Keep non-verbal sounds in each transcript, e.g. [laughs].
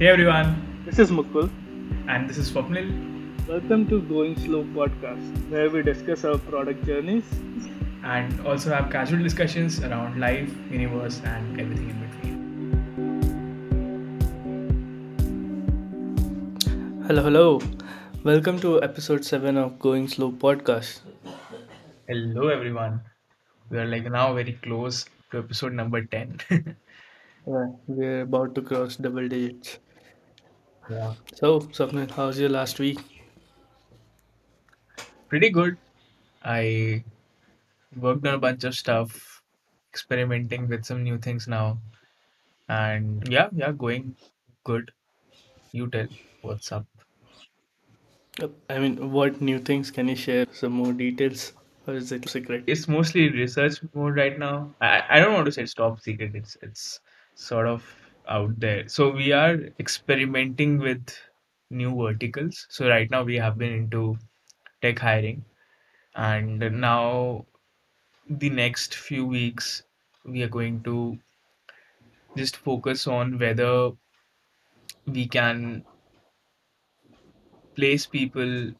Hey everyone, This is Mukul. and this is Swapnil. Welcome to Going Slow podcast, where we discuss our product journeys. and also have casual discussions around life, universe, and everything in between. Hello, hello. Welcome to episode 7 of Going Slow podcast. Hello everyone. We are like now very close to episode number 10. [laughs] Yeah, we're about to cross double digits. Yeah. So, Swapnil, how's your last week? Pretty good. I worked on a bunch of stuff, experimenting with some new things now. And yeah, yeah, going good. You tell what's up. I mean, what new things can you share? Some more details? Or is it secret? It's mostly research mode right now. I, I don't want to say it's top secret. It's it's sort of out there. So we are experimenting with new verticals. So right now we have been into tech hiring, and now the next few weeks we are going to just focus on whether we can place people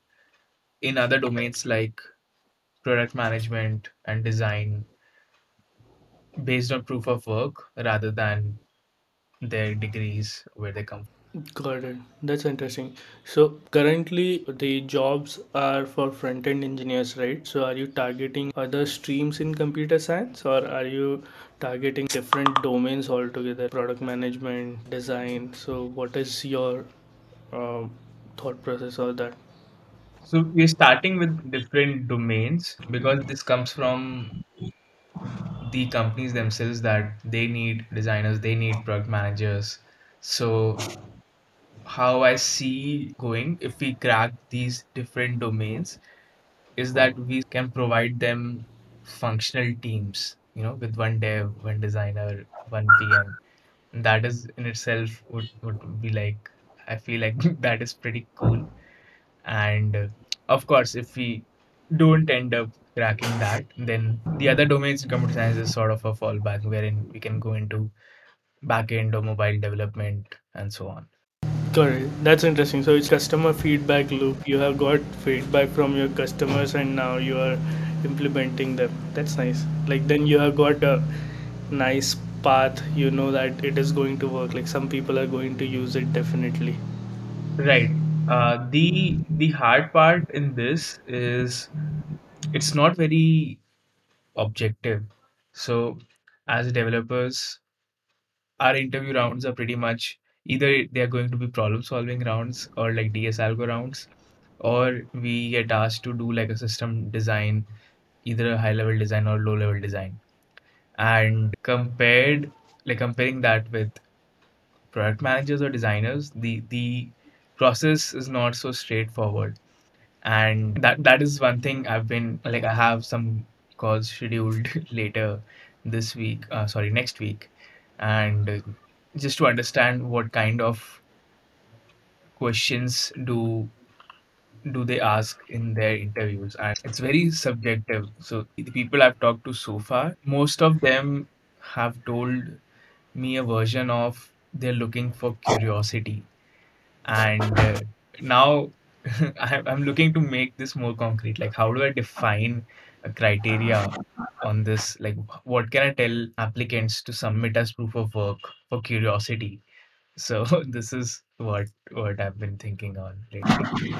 in other domains like product management and design based on proof of work rather than their degrees where they come Got it. That's interesting. So, currently, the jobs are for front end engineers, right? So, are you targeting other streams in computer science or are you targeting different domains altogether? Product management, design. So, what is your um, thought process of that? So we're starting with different domains because this comes from the companies themselves that they need designers, they need product managers. So how I see going, if we crack these different domains, is that we can provide them functional teams, you know, with one dev, one designer, one PM. And that is in itself would, would be like, I feel like [laughs] that is pretty cool. And of course, if we don't end up cracking that, then the other domains in computer science is sort of a fallback wherein we can go into backend or mobile development and so on. Correct. That's interesting. So, it's customer feedback loop. You have got feedback from your customers and now you are implementing them. That's nice. Like, then you have got a nice path. You know that it is going to work. Like, some people are going to use it definitely. Right. Uh, the the hard part in this is it's not very objective. So as developers, our interview rounds are pretty much either they are going to be problem solving rounds or like DS algo rounds, or we get asked to do like a system design, either a high level design or low level design. And compared like comparing that with product managers or designers, the the process is not so straightforward. And that that is one thing I've been like I have some calls scheduled [laughs] later this week, uh, sorry, next week, and just to understand what kind of questions do do they ask in their interviews. And it's very subjective. So the people i've talked to so far most of them have told me a version of they're looking for curiosity. And uh, now [laughs] i'm looking to make this more concrete. Like how do i define a criteria on this? Like what can i tell applicants to submit as proof of work for curiosity? So [laughs] this is what what i've been thinking on lately.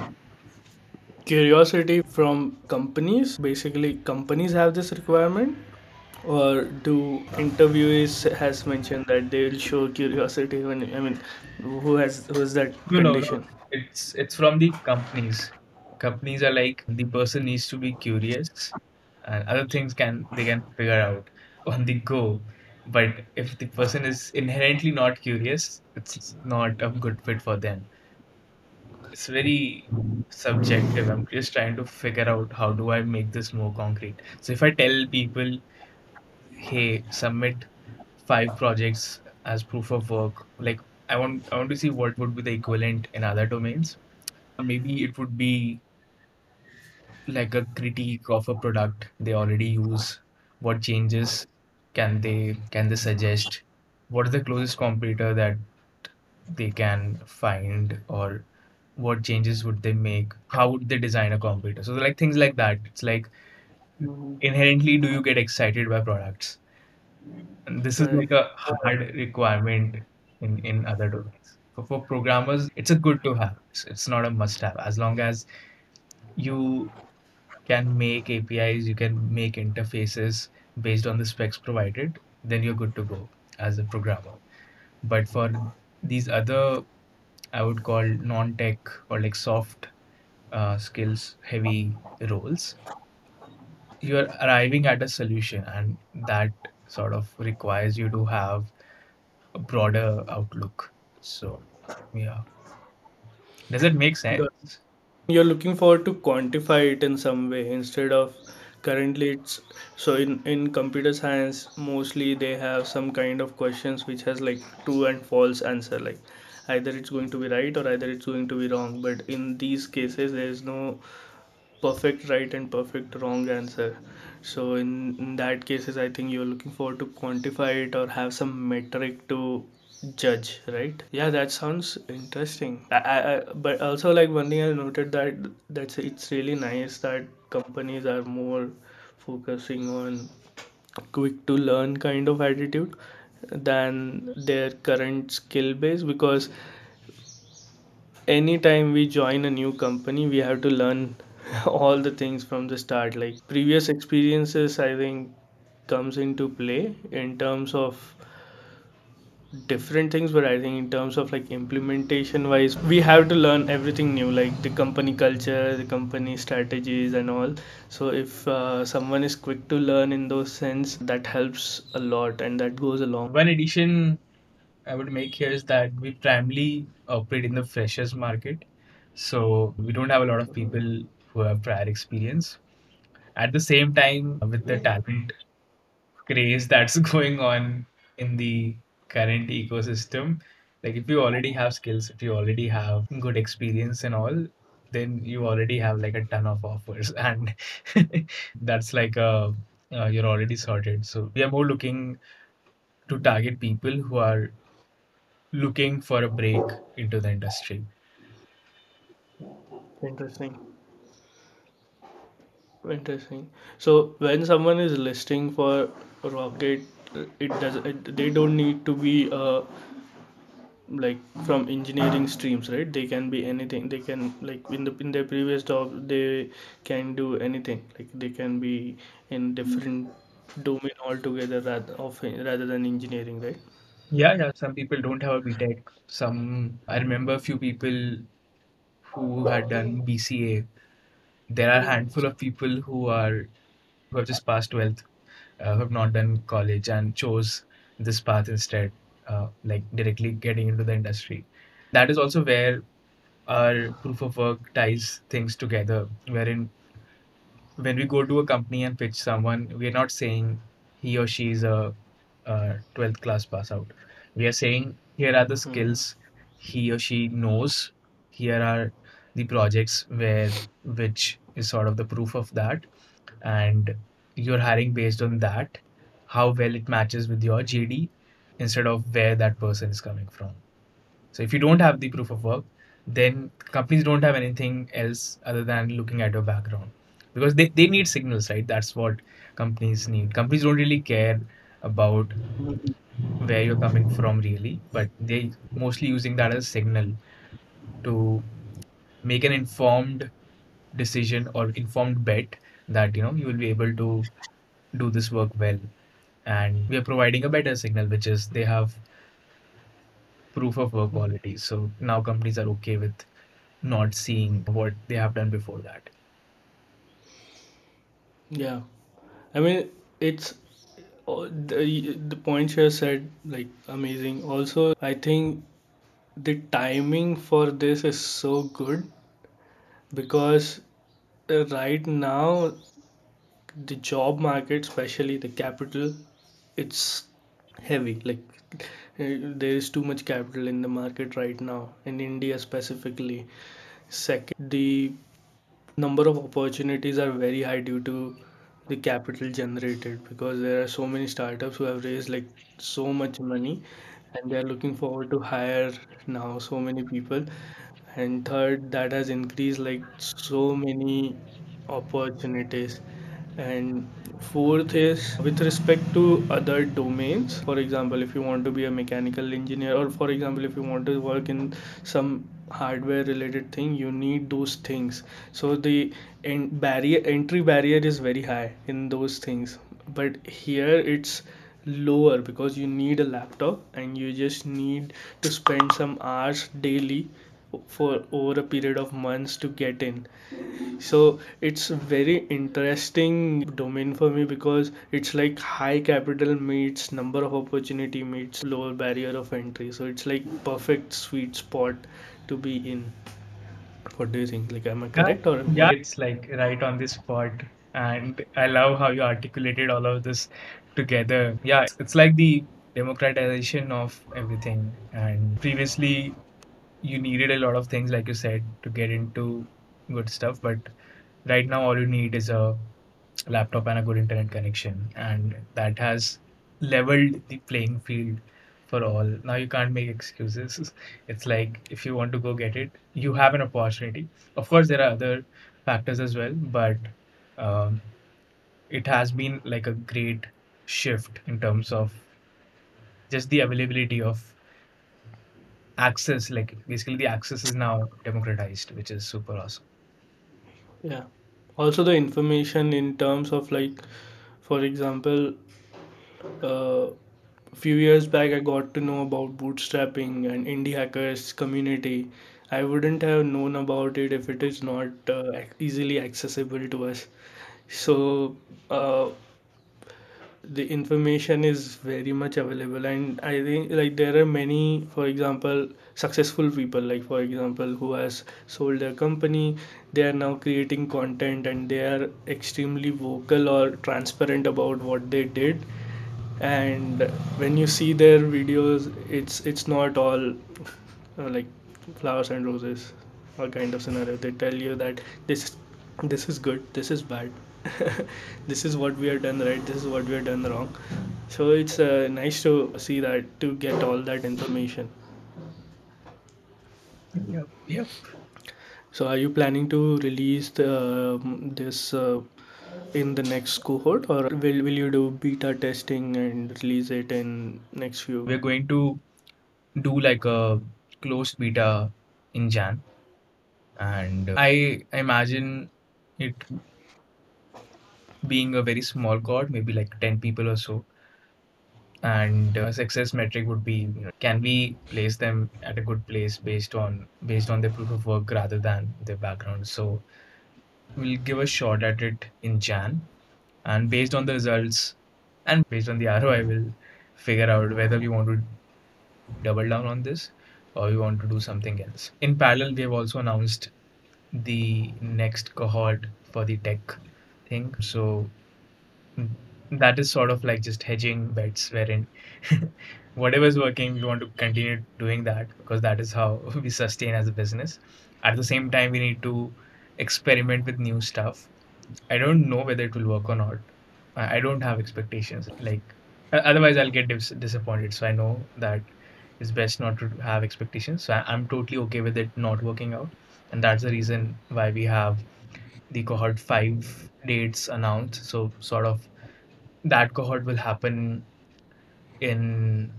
Curiosity from companies. Basically, companies have this requirement, or do interviewees has mentioned that they will show curiosity when I mean, who has who is that no no no. condition? It's it's from the companies. Companies are like the person needs to be curious and other things can they can figure out [laughs] on the go. But if the person is inherently not curious it's not a good fit for them. It's very subjective. I'm just trying to figure out how do i make this more concrete. So if i tell people hey submit five projects as proof of work like i want i want to see what would be the equivalent in other domains. Maybe it would be like a critique of a product they already use. What changes can they can they suggest? What is the closest competitor that they can find? Or what changes would they make? How would they design a computer so like things like that. It's like inherently do you get excited by products? And this is like a hard requirement in in other domains. For, for programmers it's a good to have. It's, it's not a must have. As long as you can make apis you can make interfaces based on the specs provided then you're good to go as a programmer. But for these other i would call non-tech or like soft uh, skills heavy roles you're arriving at a solution and that sort of requires you to have a broader outlook. So yeah. Does it make sense? You're looking forward to quantify it in some way instead of currently it's so in in computer science mostly they have some kind of questions which has like true and false answer like either it's going to be right or either it's going to be wrong. But in these cases there is no perfect right and perfect wrong answer so in, in that cases i think you're looking forward to quantify it or have some metric to judge right? Yeah that sounds interesting. I, I, but also like one thing i noted that that's it's really nice that companies are more focusing on quick to learn kind of attitude than their current skill base because anytime we join a new company we have to learn [laughs] all the things from the start. Like previous experiences i think comes into play in terms of different things but i think in terms of like implementation wise we have to learn everything new like the company culture the company strategies and all. So if uh, someone is quick to learn in those sense that helps a lot and that goes along. One addition i would make here is that we primarily operate in the freshers market. So we don't have a lot of people who have prior experience at the same time with the talent craze that's [laughs] going on in the current ecosystem. Like if you already have skills, if you already have good experience and all, then you already have like a ton of offers, [laughs] and [laughs] that's like a uh, you're already sorted. So we are more looking to target people who are looking for a break into the industry. interesting interesting so when someone is listing for Roc8 it does it, they don't need to be a like from engineering streams right they can be anything they can like in the in their previous job they can do anything like they can be in different domain altogether rather of rather than engineering right Yeah, yeah. Some people don't have a BTech. Some I remember a few people who had done BCA. There are a handful of people who are who have just passed 12th, uh, who have not done college and chose this path instead, uh, like directly getting into the industry. That is also where our proof of work ties things together, wherein when we go to a company and pitch someone, we are not saying he or she is a, a 12th class pass out. We are saying here are the hmm skills he or she knows. Here are the projects where which is sort of the proof of that and you're hiring based on that, how well it matches with your JD instead of where that person is coming from. So if you don't have the proof of work, then companies don't have anything else other than looking at your background because they, they need signals, right? That's what companies need. Companies don't really care about where you're coming from really, but they mostly using that as signal to make an informed decision or informed bet that you know you will be able to do this work well. And we are providing a better signal which is they have proof of work quality. So now companies are okay with not seeing what they have done before that. Yeah. I mean it's uh, the, the points you said like amazing. Also i think the timing for this is so good because uh, right now the job market especially the capital it's heavy. Like uh, there is too much capital in the market right now in india specifically. Second the number of opportunities are very high due to the capital generated because there are so many startups who have raised like so much money and they are looking forward to hire now so many people. And third that has increased like so many opportunities. And fourth is with respect to other domains for example if you want to be a mechanical engineer or for example if you want to work in some hardware related thing you need those things. So the en- barrier entry barrier is very high in those things. But here it's lower because you need a laptop and you just need to spend some hours daily for over a period of months to get in. So it's a very interesting domain for me because it's like high capital meets number of opportunity meets lower barrier of entry. So it's like perfect sweet spot to be in. What do you think? Like am i correct or yeah, it's like right on the spot. And I love how you articulated all of this together. Yeah, it's like the democratization of everything. And previously, you needed a lot of things, like you said, to get into good stuff. But right now, all you need is a laptop and a good internet connection. And that has leveled the playing field for all. Now you can't make excuses. [laughs] It's like if you want to go get it, you have an opportunity. Of course, there are other factors as well, but um, it has been like a great shift in terms of just the availability of access. Like basically, the access is now democratized, which is super awesome. yeah also the information in terms of like for example uh, few years back i got to know about bootstrapping and indie hackers community i wouldn't have known about it if it is not uh, easily accessible to us so uh, the information is very much available and i think like there are many for example successful people like for example who has sold their company they are now creating content and they are extremely vocal or transparent about what they did. And when you see their videos it's it's not all uh, like flowers and roses or kind of scenario. They tell you that this this is good this is bad [laughs] this is what we have done right this is what we have done wrong so it's uh, nice to see that to get all that information Yep. Yep. so are you planning to release the, um, this uh, in the next cohort or will, will you do beta testing and release it in next few We're going to do like a closed beta in Jan, and I imagine it being a very small cohort, maybe like 10 people or so. And uh, success metric would be, you know, can we place them at a good place based on based on their proof of work rather than their background. So we'll give a shot at it in Jan, and based on the results and based on the [laughs] ROI, we'll figure out whether we want to double down on this or we want to do something else. In parallel, we have also announced the next cohort for the tech thing. So mm, that is sort of like just hedging bets, wherein [laughs] whatever is working, we want to continue doing that because that is how [laughs] we sustain as a business. At the same time, we need to experiment with new stuff. I don't know whether it will work or not. I don't have expectations. Like, otherwise, I'll get dis- disappointed. So I know that it's best not to have expectations. So I- I'm totally okay with it not working out. And that's the reason why we have the cohort five dates announced. So sort of that cohort will happen in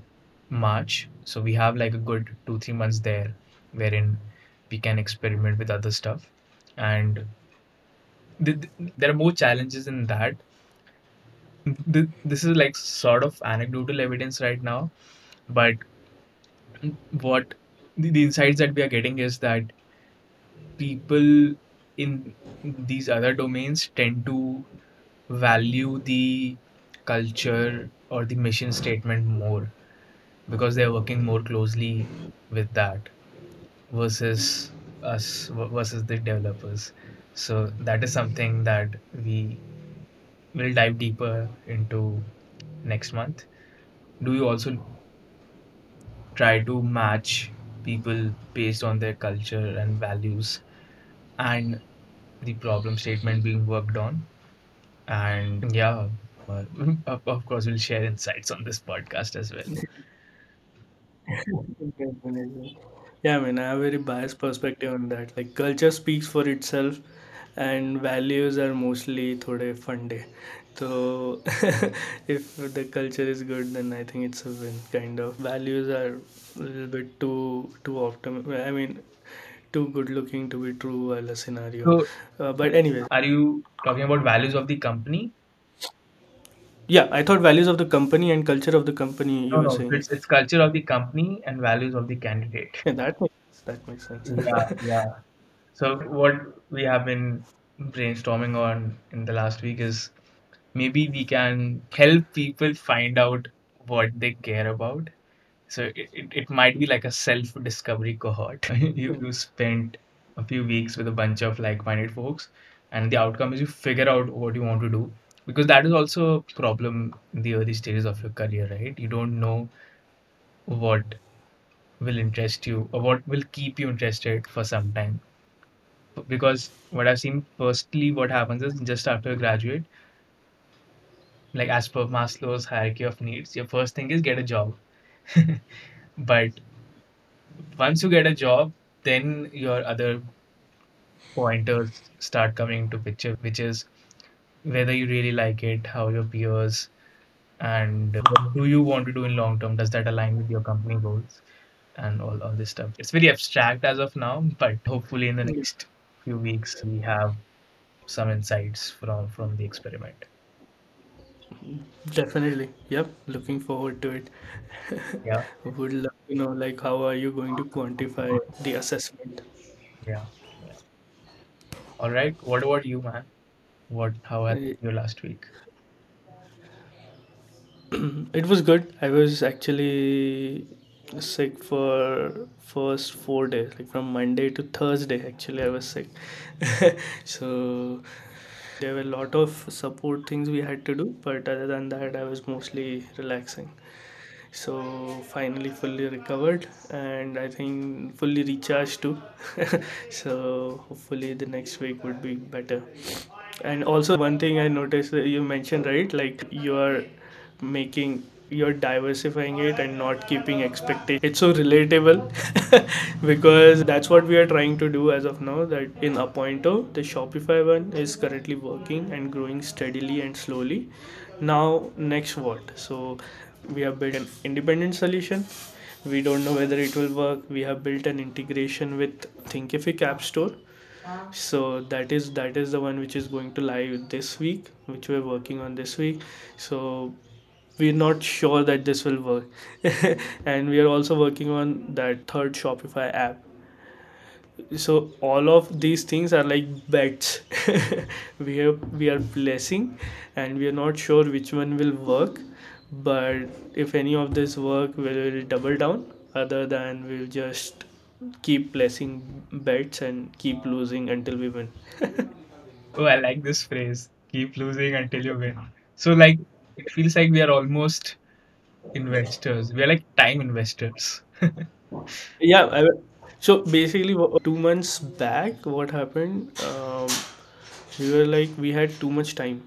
March. So we have like a good two, three months there wherein we can experiment with other stuff. And th- th- there are more challenges in that. Th- this is like sort of anecdotal evidence right now, but what the, the insights that we are getting is that people in these other domains tend to value the culture or the mission statement more because they're working more closely with that versus us versus the developers. So that is something that we will dive deeper into next month. Do you also try to match people based on their culture and values and the problem statement being worked on and yeah of, course we'll share insights on this podcast as well [laughs] Yeah, I mean, I have a very biased perspective on that. Like, culture speaks for itself, and values are mostly thode funde. So, [laughs] if the culture is good, then I think it's a win. Kind of values are a little bit too too optim. I mean, too good looking to be true. A scenario, So, uh, but anyway, are you talking about values of the company? yeah, I thought values of the company and culture of the company. You No, no. saying It's it's culture of the company and values of the candidate. yeah, that makes that makes sense. Yeah, yeah. So what we have been brainstorming on in the last week is maybe we can help people find out what they care about. So it, it, it might be like a self-discovery cohort. [laughs] You you spent a few weeks with a bunch of like-minded folks, and the outcome is you figure out what you want to do. Because that is also a problem in the early stages of your career, right? You don't know what will interest you or what will keep you interested for some time. Because what I've seen firstly what happens is just after you graduate, like as per Maslow's hierarchy of needs, your first thing is get a job. But once you get a job, then your other pointers start coming into picture, which is whether you really like it, how your peers, and what do you want to do in long term? Does that align with your company goals and all, all this stuff? It's very abstract as of now, but hopefully in the next few weeks we have some insights from from the experiment. Definitely. Yep. Looking forward to it. [laughs] Yeah, Would love to know, like, how are you going to quantify the assessment? yeah, yeah. All right. What about you, man? What? How Uh, your last week? [clears throat] It was good. I was actually sick for first four days, like from Monday to Thursday. Actually, I was sick. [laughs] So there were a lot of support things we had to do, but other than that, I was mostly relaxing. So finally fully recovered and I think fully recharged too. [laughs] so hopefully the next week would be better. And also one thing I noticed that you mentioned right like you are making you're diversifying it and not keeping expectations. It's so relatable [laughs] because that's what we are trying to do as of now that in Appointo the Shopify one is currently working and growing steadily and slowly. Now next what? So we have built an independent solution we don't know whether it will work we have built an integration with thinkific app store so that is that is the one which is going to live this week which we're working on this week so we're not sure that this will work. [laughs] And we are also working on that third shopify app. So all of these things are like bets. [laughs] We are we are blessing and we are not sure which one will work but if any of this work we will double down. Other than we'll just keep placing bets and keep losing until we win. [laughs] Oh, I like this phrase. Keep losing until you win. So, like, it feels like we are almost investors. We are like time investors. [laughs] yeah I, so basically two months back what happened um, we were like we had too much time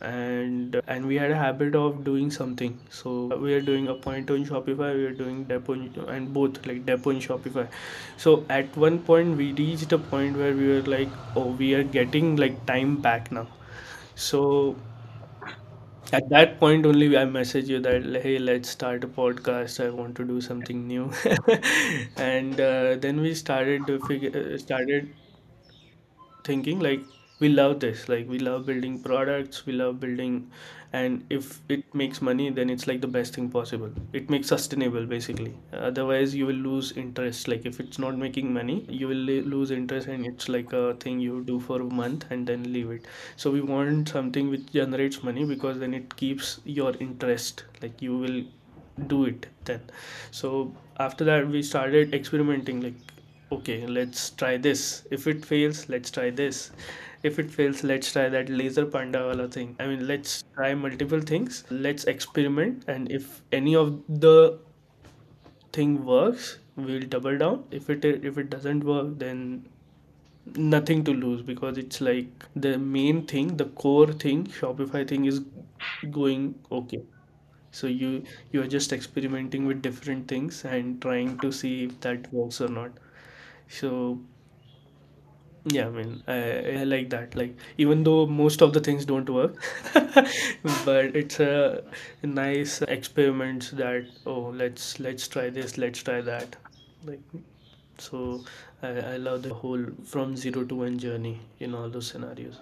and and we had a habit of doing something so we are doing Appointo on shopify we are doing depot and both like depot and shopify so at one point we reached a point where we were like oh we are getting like time back now so at that point only i message you that hey let's start a podcast. I want to do something new. [laughs] And uh, then we started to figure uh, started thinking like we love this like we love building products we love building and if it makes money then it's like the best thing possible. It makes sustainable basically. Otherwise you will lose interest. Like if it's not making money you will lose interest and it's like a thing you do for a month and then leave it. So we want something which generates money because then it keeps your interest. Like you will do it then. So after that we started experimenting like okay let's try this. If it fails let's try this if it fails let's try that laser panda wala thing. I mean let's try multiple things. Let's experiment and if any of the thing works we'll double down. If it if it doesn't work then nothing to lose because it's like the main thing the core thing shopify thing is going okay. So you you are just experimenting with different things and trying to see if that works or not. So yeah, I mean, I, I like that. Like, even though most of the things don't work, [laughs] but it's a nice experiments that oh, let's let's try this, let's try that. Like, so I, I love the whole from zero to one journey in all those scenarios.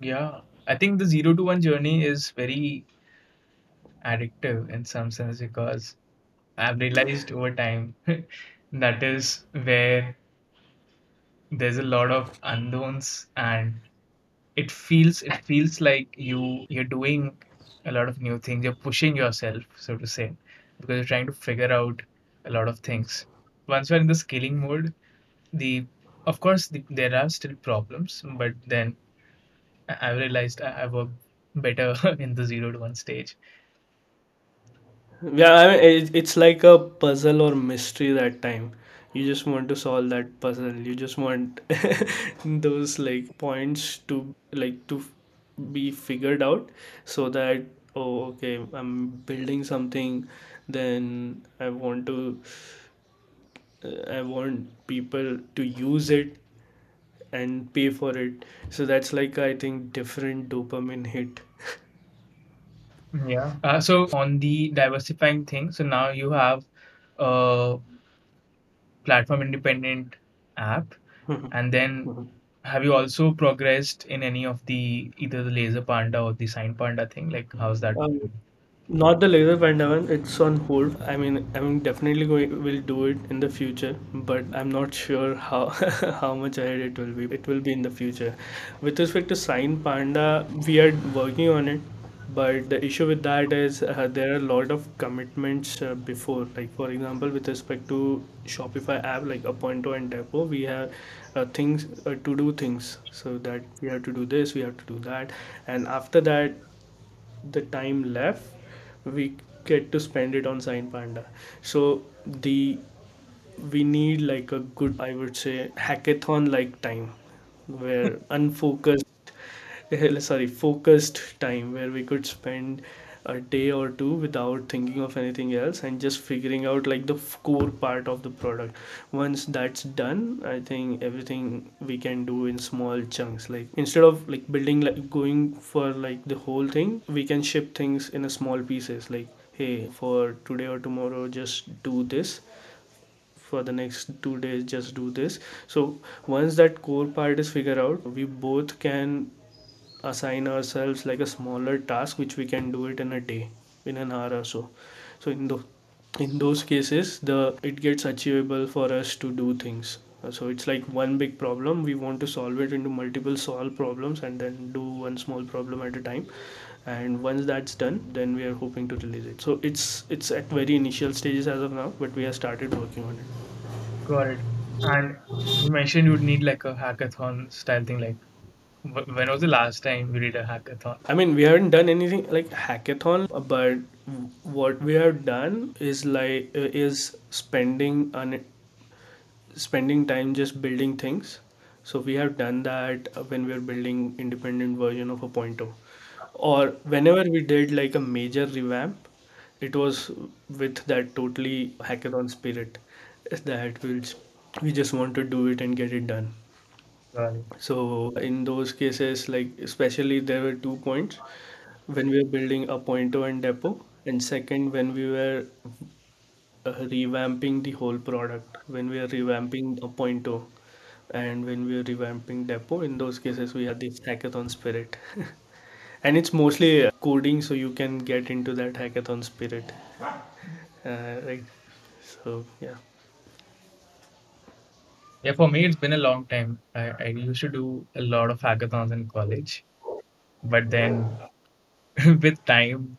Yeah, I think the zero to one journey is very addictive in some sense because I've realized over time [laughs] that is where there's a lot of unknowns and it feels it feels like you you're doing a lot of new things. You're pushing yourself so to say because you're trying to figure out a lot of things. Once you're in the scaling mode the of course the, there are still problems but then I- realized i, work better [laughs] in the zero to one stage. Yeah, I mean, it, it's like a puzzle or mystery that time. You just want to solve that puzzle. You just want [laughs] those like points to like to be figured out so that oh okay, I'm building something then I want to uh, I want people to use it and pay for it. So that's like I think different dopamine hit. yeah uh, so on the diversifying thing so now you have a platform independent app. And then have you also progressed in any of the either the laser panda or the sign panda thing? Like how's that? Um, Not the laser panda one, it's on hold. I mean, I'm definitely going will do it in the future, but I'm not sure how [laughs] how much ahead it will be. It will be in the future. With respect to Sign Panda, we are working on it, but the issue with that is uh, there are a lot of commitments uh, before. Like for example, with respect to Shopify app, like Appointo and Depot, we have uh, things uh, to do things. So that we have to do this, we have to do that, and after that the time left we get to spend it on sign panda so the we need like a good i would say hackathon like time where unfocused [laughs] sorry focused time where we could spend a day or two without thinking of anything else and just figuring out like the core part of the product. Once that's done i think everything we can do in small chunks. Like instead of like building like going for like the whole thing we can ship things in a small pieces. Like hey for today or tomorrow just do this. For the next two days just do this. So once that core part is figured out we both can assign ourselves like a smaller task which we can do it in a day in an hour or so. So in the in those cases the it gets achievable for us to do things. So it's like one big problem we want to solve it into multiple solve problems and then do one small problem at a time. And once that's done then we are hoping to release it. So it's it's at very initial stages as of now but we have started working on it. Got it. And you mentioned you'd need like a hackathon style thing like when was the last time we did a hackathon I mean, we haven't done anything like hackathon, but what we have done is like uh, is spending on spending time just building things. So we have done that uh, when we are building independent version of Appointo, or whenever we did like a major revamp, it was with that totally hackathon spirit that we'll, we just want to do it and get it done. It So in those cases, like especially there were two points when we were building Appointo and depot, and second when we were uh, revamping the whole product. When we are revamping Appointo and when we are revamping depot, in those cases we had this hackathon spirit. [laughs] And it's mostly uh, coding, so you can get into that hackathon spirit. Uh, right. So yeah. Yeah for me it's been a long time. I, I used to do a lot of hackathons in college but then [laughs] with time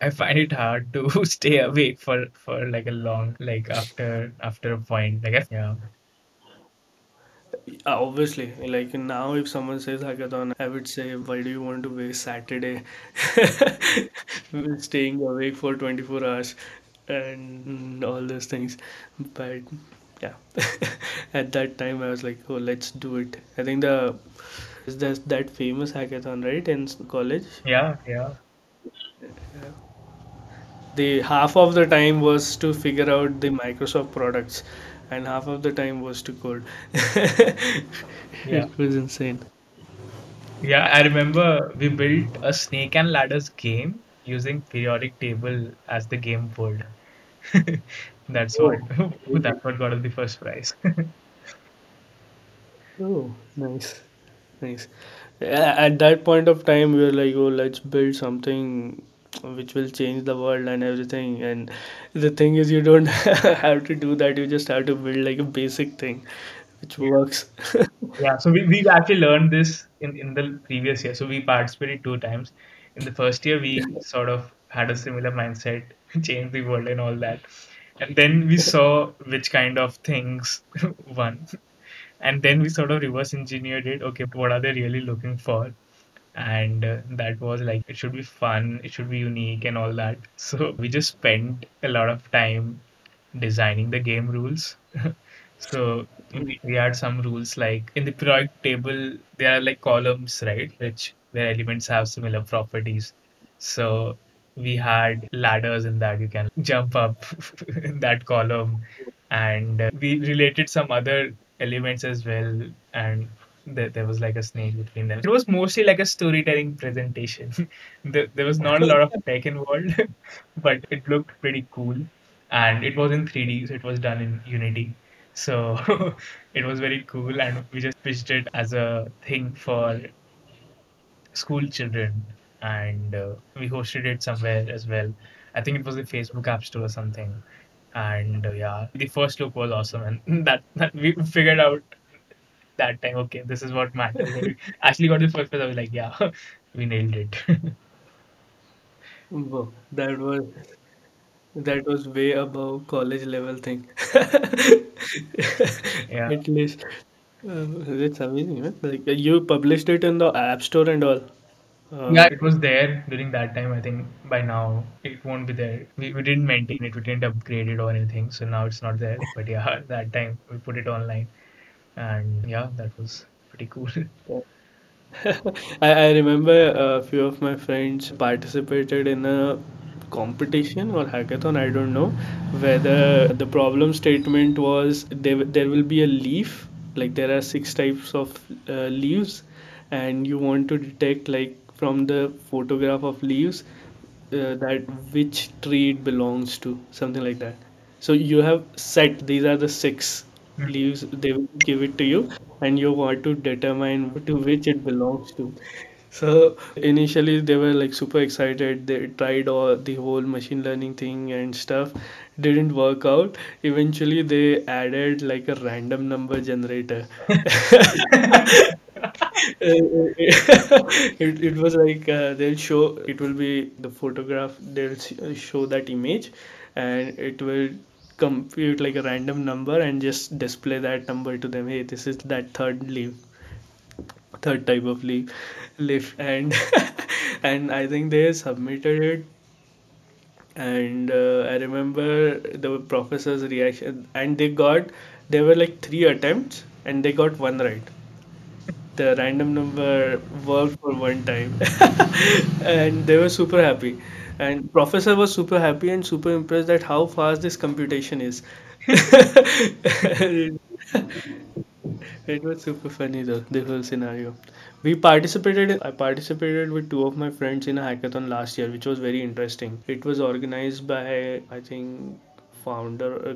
I find it hard to [laughs] stay awake for for like a long like after after a point like yeah. Uh, obviously, like now, if someone says hackathon, I would say, why do you want to waste Saturday [laughs] staying awake for 24 hours and all those things? But yeah, [laughs] at that time, I was like, oh, let's do it. I think the is that that famous hackathon, right, in s- college? yeah yeah the half of the time was to figure out the Microsoft products, and half of the time was to code. [laughs] Yeah. it was insane. Yeah, I remember we built a snake and ladders game using periodic table as the game board. [laughs] That's oh, what [laughs] Oh, really? that's what got us the first prize. [laughs] Oh, nice, nice. At that point of time, we were like, oh, let's build something which will change the world and everything. And the thing is, you don't [laughs] have to do that. You just have to build like a basic thing which works. Yeah, so we, we actually learned this in, in the previous year. So we participated two times. In the first year, we sort of had a similar mindset, change the world and all that. And then we saw which kind of things [laughs] won. And then we sort of reverse engineered it. Okay, what are they really looking for? And uh, that was like, it should be fun, it should be unique and all that. [laughs] So we just spent a lot of time designing the game rules. [laughs] So we, had some rules like in the periodic table, there are like columns, right? Which where elements have similar properties. So we had ladders in that you can [laughs] jump up [laughs] in that column, and uh, we related some other elements as well. And there, there was like a snake between them. It was mostly like a storytelling presentation. [laughs] there, there was not a lot of tech involved, but it looked pretty cool. And it was in 3D, so it was done in Unity. So it was very cool, and we just pitched it as a thing for school children, and uh, we hosted it somewhere as well. I think it was the Facebook App Store or something. And uh, yeah, the first look was awesome, and [laughs] that, that we figured out that time. Okay, this is what matters. [laughs] Actually got the first prize. I was like, yeah, [laughs] we nailed it. Whoa, that was that was way above college level thing. yeah, At least. Uh, it's amazing, man. Like you published it in the App Store and all. Yeah, Uh, it was there during that time. I think by now it won't be there. We, we didn't maintain it, we didn't upgrade it or anything, so now it's not there. But yeah, [laughs] that time we put it online. and yeah, that was pretty cool. [laughs] I, I remember a few of my friends participated in a competition or hackathon, I don't know, whether the problem statement was there, there will be a leaf, like there are six types of uh, leaves, and you want to detect, like, from the photograph of leaves, uh, that which tree it belongs to, something like that. So you have set these are the six leaves they will give it to you, and you want to determine to which it belongs to. So initially they were like super excited. They tried all the whole machine learning thing and stuff. Didn't work out. Eventually they added like a random number generator. [laughs] [laughs] [laughs] it, it was like uh, they'll show it will be the photograph they'll uh, show that image and it will compute like a random number and just display that number to them. Hey this is that third leaf third type of leaf leaf. And [laughs] and i think they submitted it. And uh, i remember the professor's reaction and they got there were like three attempts and they got one right the random number worked for one time. [laughs] And they were super happy. And professor was super happy and super impressed at how fast this computation is. [laughs] It, was super funny though the whole scenario. We participated i participated with two of my friends in a hackathon last year which was very interesting. It was organized by i think founder uh,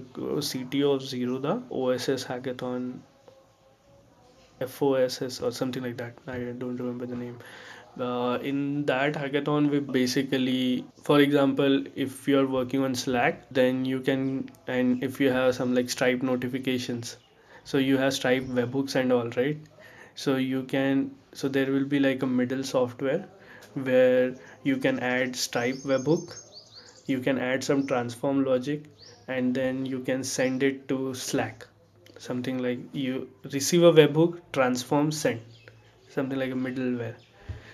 cto of zerodha oss hackathon FOSS or something like that. I don't remember the name. Uh, in that hackathon, we basically, for example, if you're working on Slack, then you can, and if you have some like Stripe notifications, so you have Stripe webhooks and all, right? So you can, so there will be like a middle software where you can add Stripe webhook, you can add some transform logic, and then you can send it to Slack something like you receive a webhook transform send something like a middleware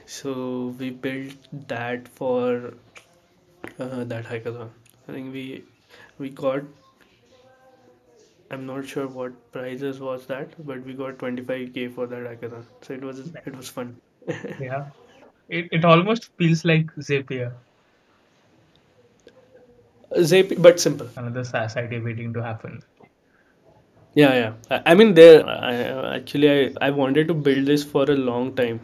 so we built that for uh, that hackathon i think we we got i'm not sure what prizes was that but we got 25k for that hackathon so it was it was fun [laughs] yeah, it, it almost feels like Zapier. Zapier, but simple. Another SaaS idea waiting to happen. Yeah, yeah. I, I mean, there. I, actually, I I wanted to build this for a long time.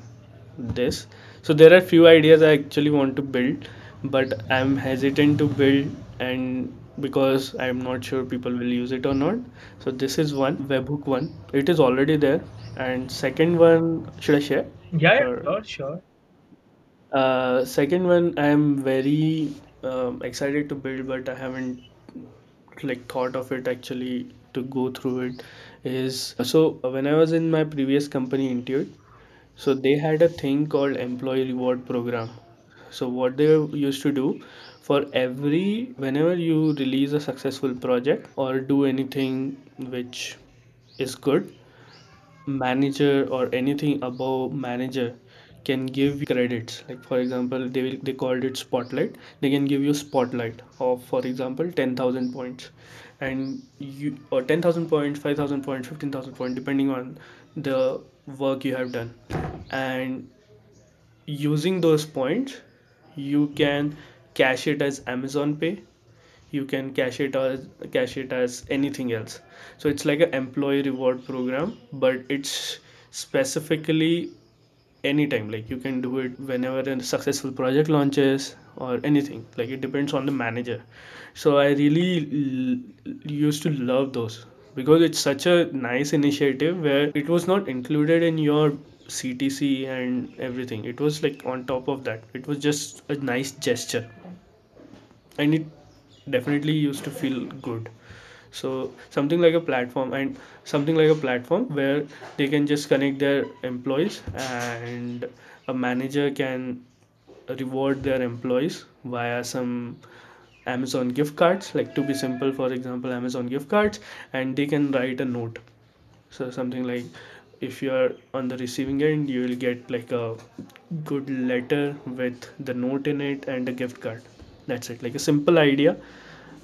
This. So there are few ideas I actually want to build, but I'm hesitant to build, and because I'm not sure people will use it or not. So this is one webhook one. It is already there, and second one should I share? Yeah, yeah, Or sure, sure. uh, second one I'm very um, excited to build, but I haven't like thought of it actually to go through it is so when I was in my previous company Intuit, so they had a thing called employee reward program. So what they used to do for every whenever you release a successful project or do anything which is good, manager or anything above manager can give credits. Like for example they will they called it spotlight. They can give you spotlight of for example 10000 points and you uh, or 10000 points 5000 points 15000 points depending on the work you have done. And using those points you can cash it as amazon pay. You can cash it as cash it as anything else. So it's like an employee reward program but it's specifically anytime. Like you can do it whenever a successful project launches or anything. Like it depends on the manager. So i really l- used to love those because it's such a nice initiative where it was not included in your ctc and everything. It was like on top of that. It was just a nice gesture. And it definitely used to feel good. So something like a platform and something like a platform where they can just connect their employees and a manager can reward their employees via some amazon gift cards like to be simple for example amazon gift cards and they can write a note. So something like if you are on the receiving end you will get like a good letter with the note in it and a gift card. That's it. Like a simple idea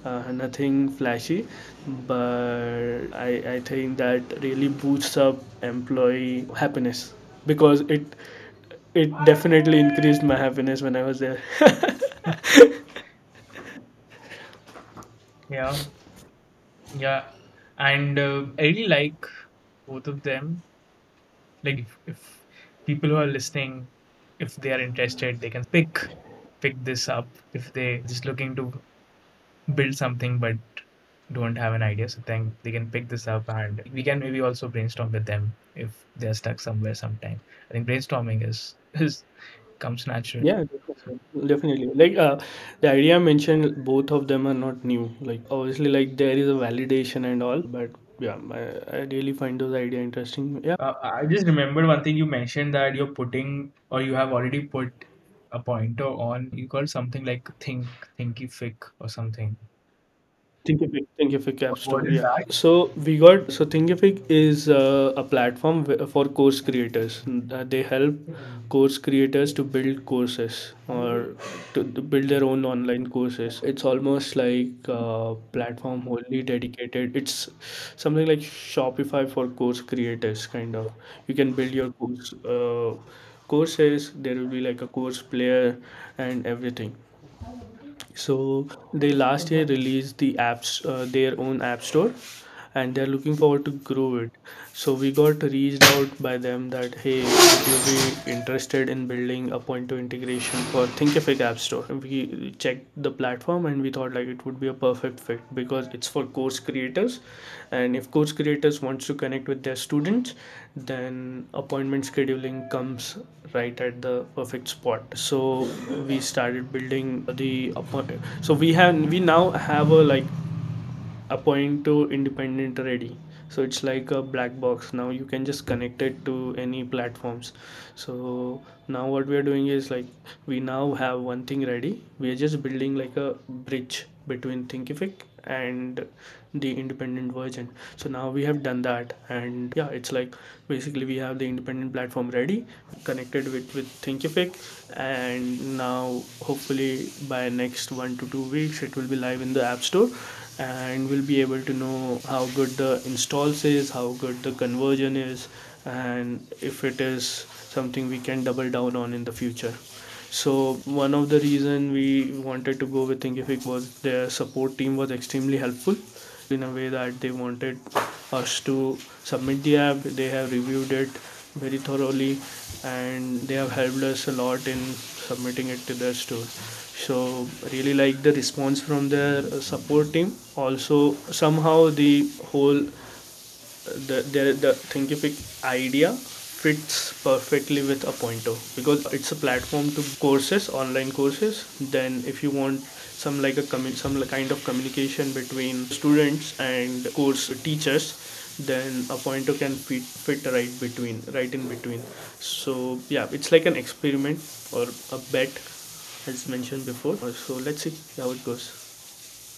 uh, nothing flashy but I, I think that really boosts up employee happiness because it it definitely increased my happiness when i was there [laughs] Yeah, yeah. And uh, I really like both of them. Like if, if people who are listening, if they are interested, they can pick pick this up if they just looking to build something but don't have an idea. So then they can pick this up and we can maybe also brainstorm with them if they're stuck somewhere sometime. I think brainstorming is is comes naturally. Yeah, definitely. Definitely. Like uh, the idea I mentioned, both of them are not new. Like obviously, like there is a validation and all, but yeah, I, I really find those idea interesting. Yeah, Uh, I just remembered one thing you mentioned that you're putting or you have already put Appointo on. You call something like think thinkific or something. Thinkific, Thinkific App Store. Yeah. that? So we got so Thinkific is uh, a platform for course creators. Uh, they help course creators to build courses or to, to build their own online courses. It's almost like a platform wholly dedicated. It's something like Shopify for course creators, kind of. You can build your course. Uh, courses there will be like a course player and everything so they last year released the apps, uh, their own app store, and they're looking forward to grow it. So we got reached out by them that hey, would you be interested in building Appointo integration for Thinkific App Store? We checked the platform and we thought like it would be a perfect fit because it's for course creators, and if course creators wants to connect with their students, then appointment scheduling comes right at the perfect spot. So we started building the appointment so we have we now have a like Appointo independent ready. So it's like a black box. Now you can just connect it to any platforms. So now what we are doing is like we now have one thing ready. We are just building like a bridge between thinkific and the independent version. So now we have done that and yeah it's like basically we have the independent platform ready connected with with thinkific and now hopefully by next one to two weeks it will be live in the app store and we'll be able to know how good the installs is how good the conversion is and if it is something we can double down on in the future. So one of the reason we wanted to go with Thinkific was their support team was extremely helpful in a way that they wanted us to submit the app. They have reviewed it very thoroughly and they have helped us a lot in submitting it to their store. So really like the response from their support team. Also somehow the whole the the, the Thinkific idea fits perfectly with Appointo because it's a platform to courses, online courses. Then if you want some like a some kind of communication between students and course teachers, then Appointo can fit fit right between right in between. So yeah, it's like an experiment or a bet as mentioned before. So let's see how it goes.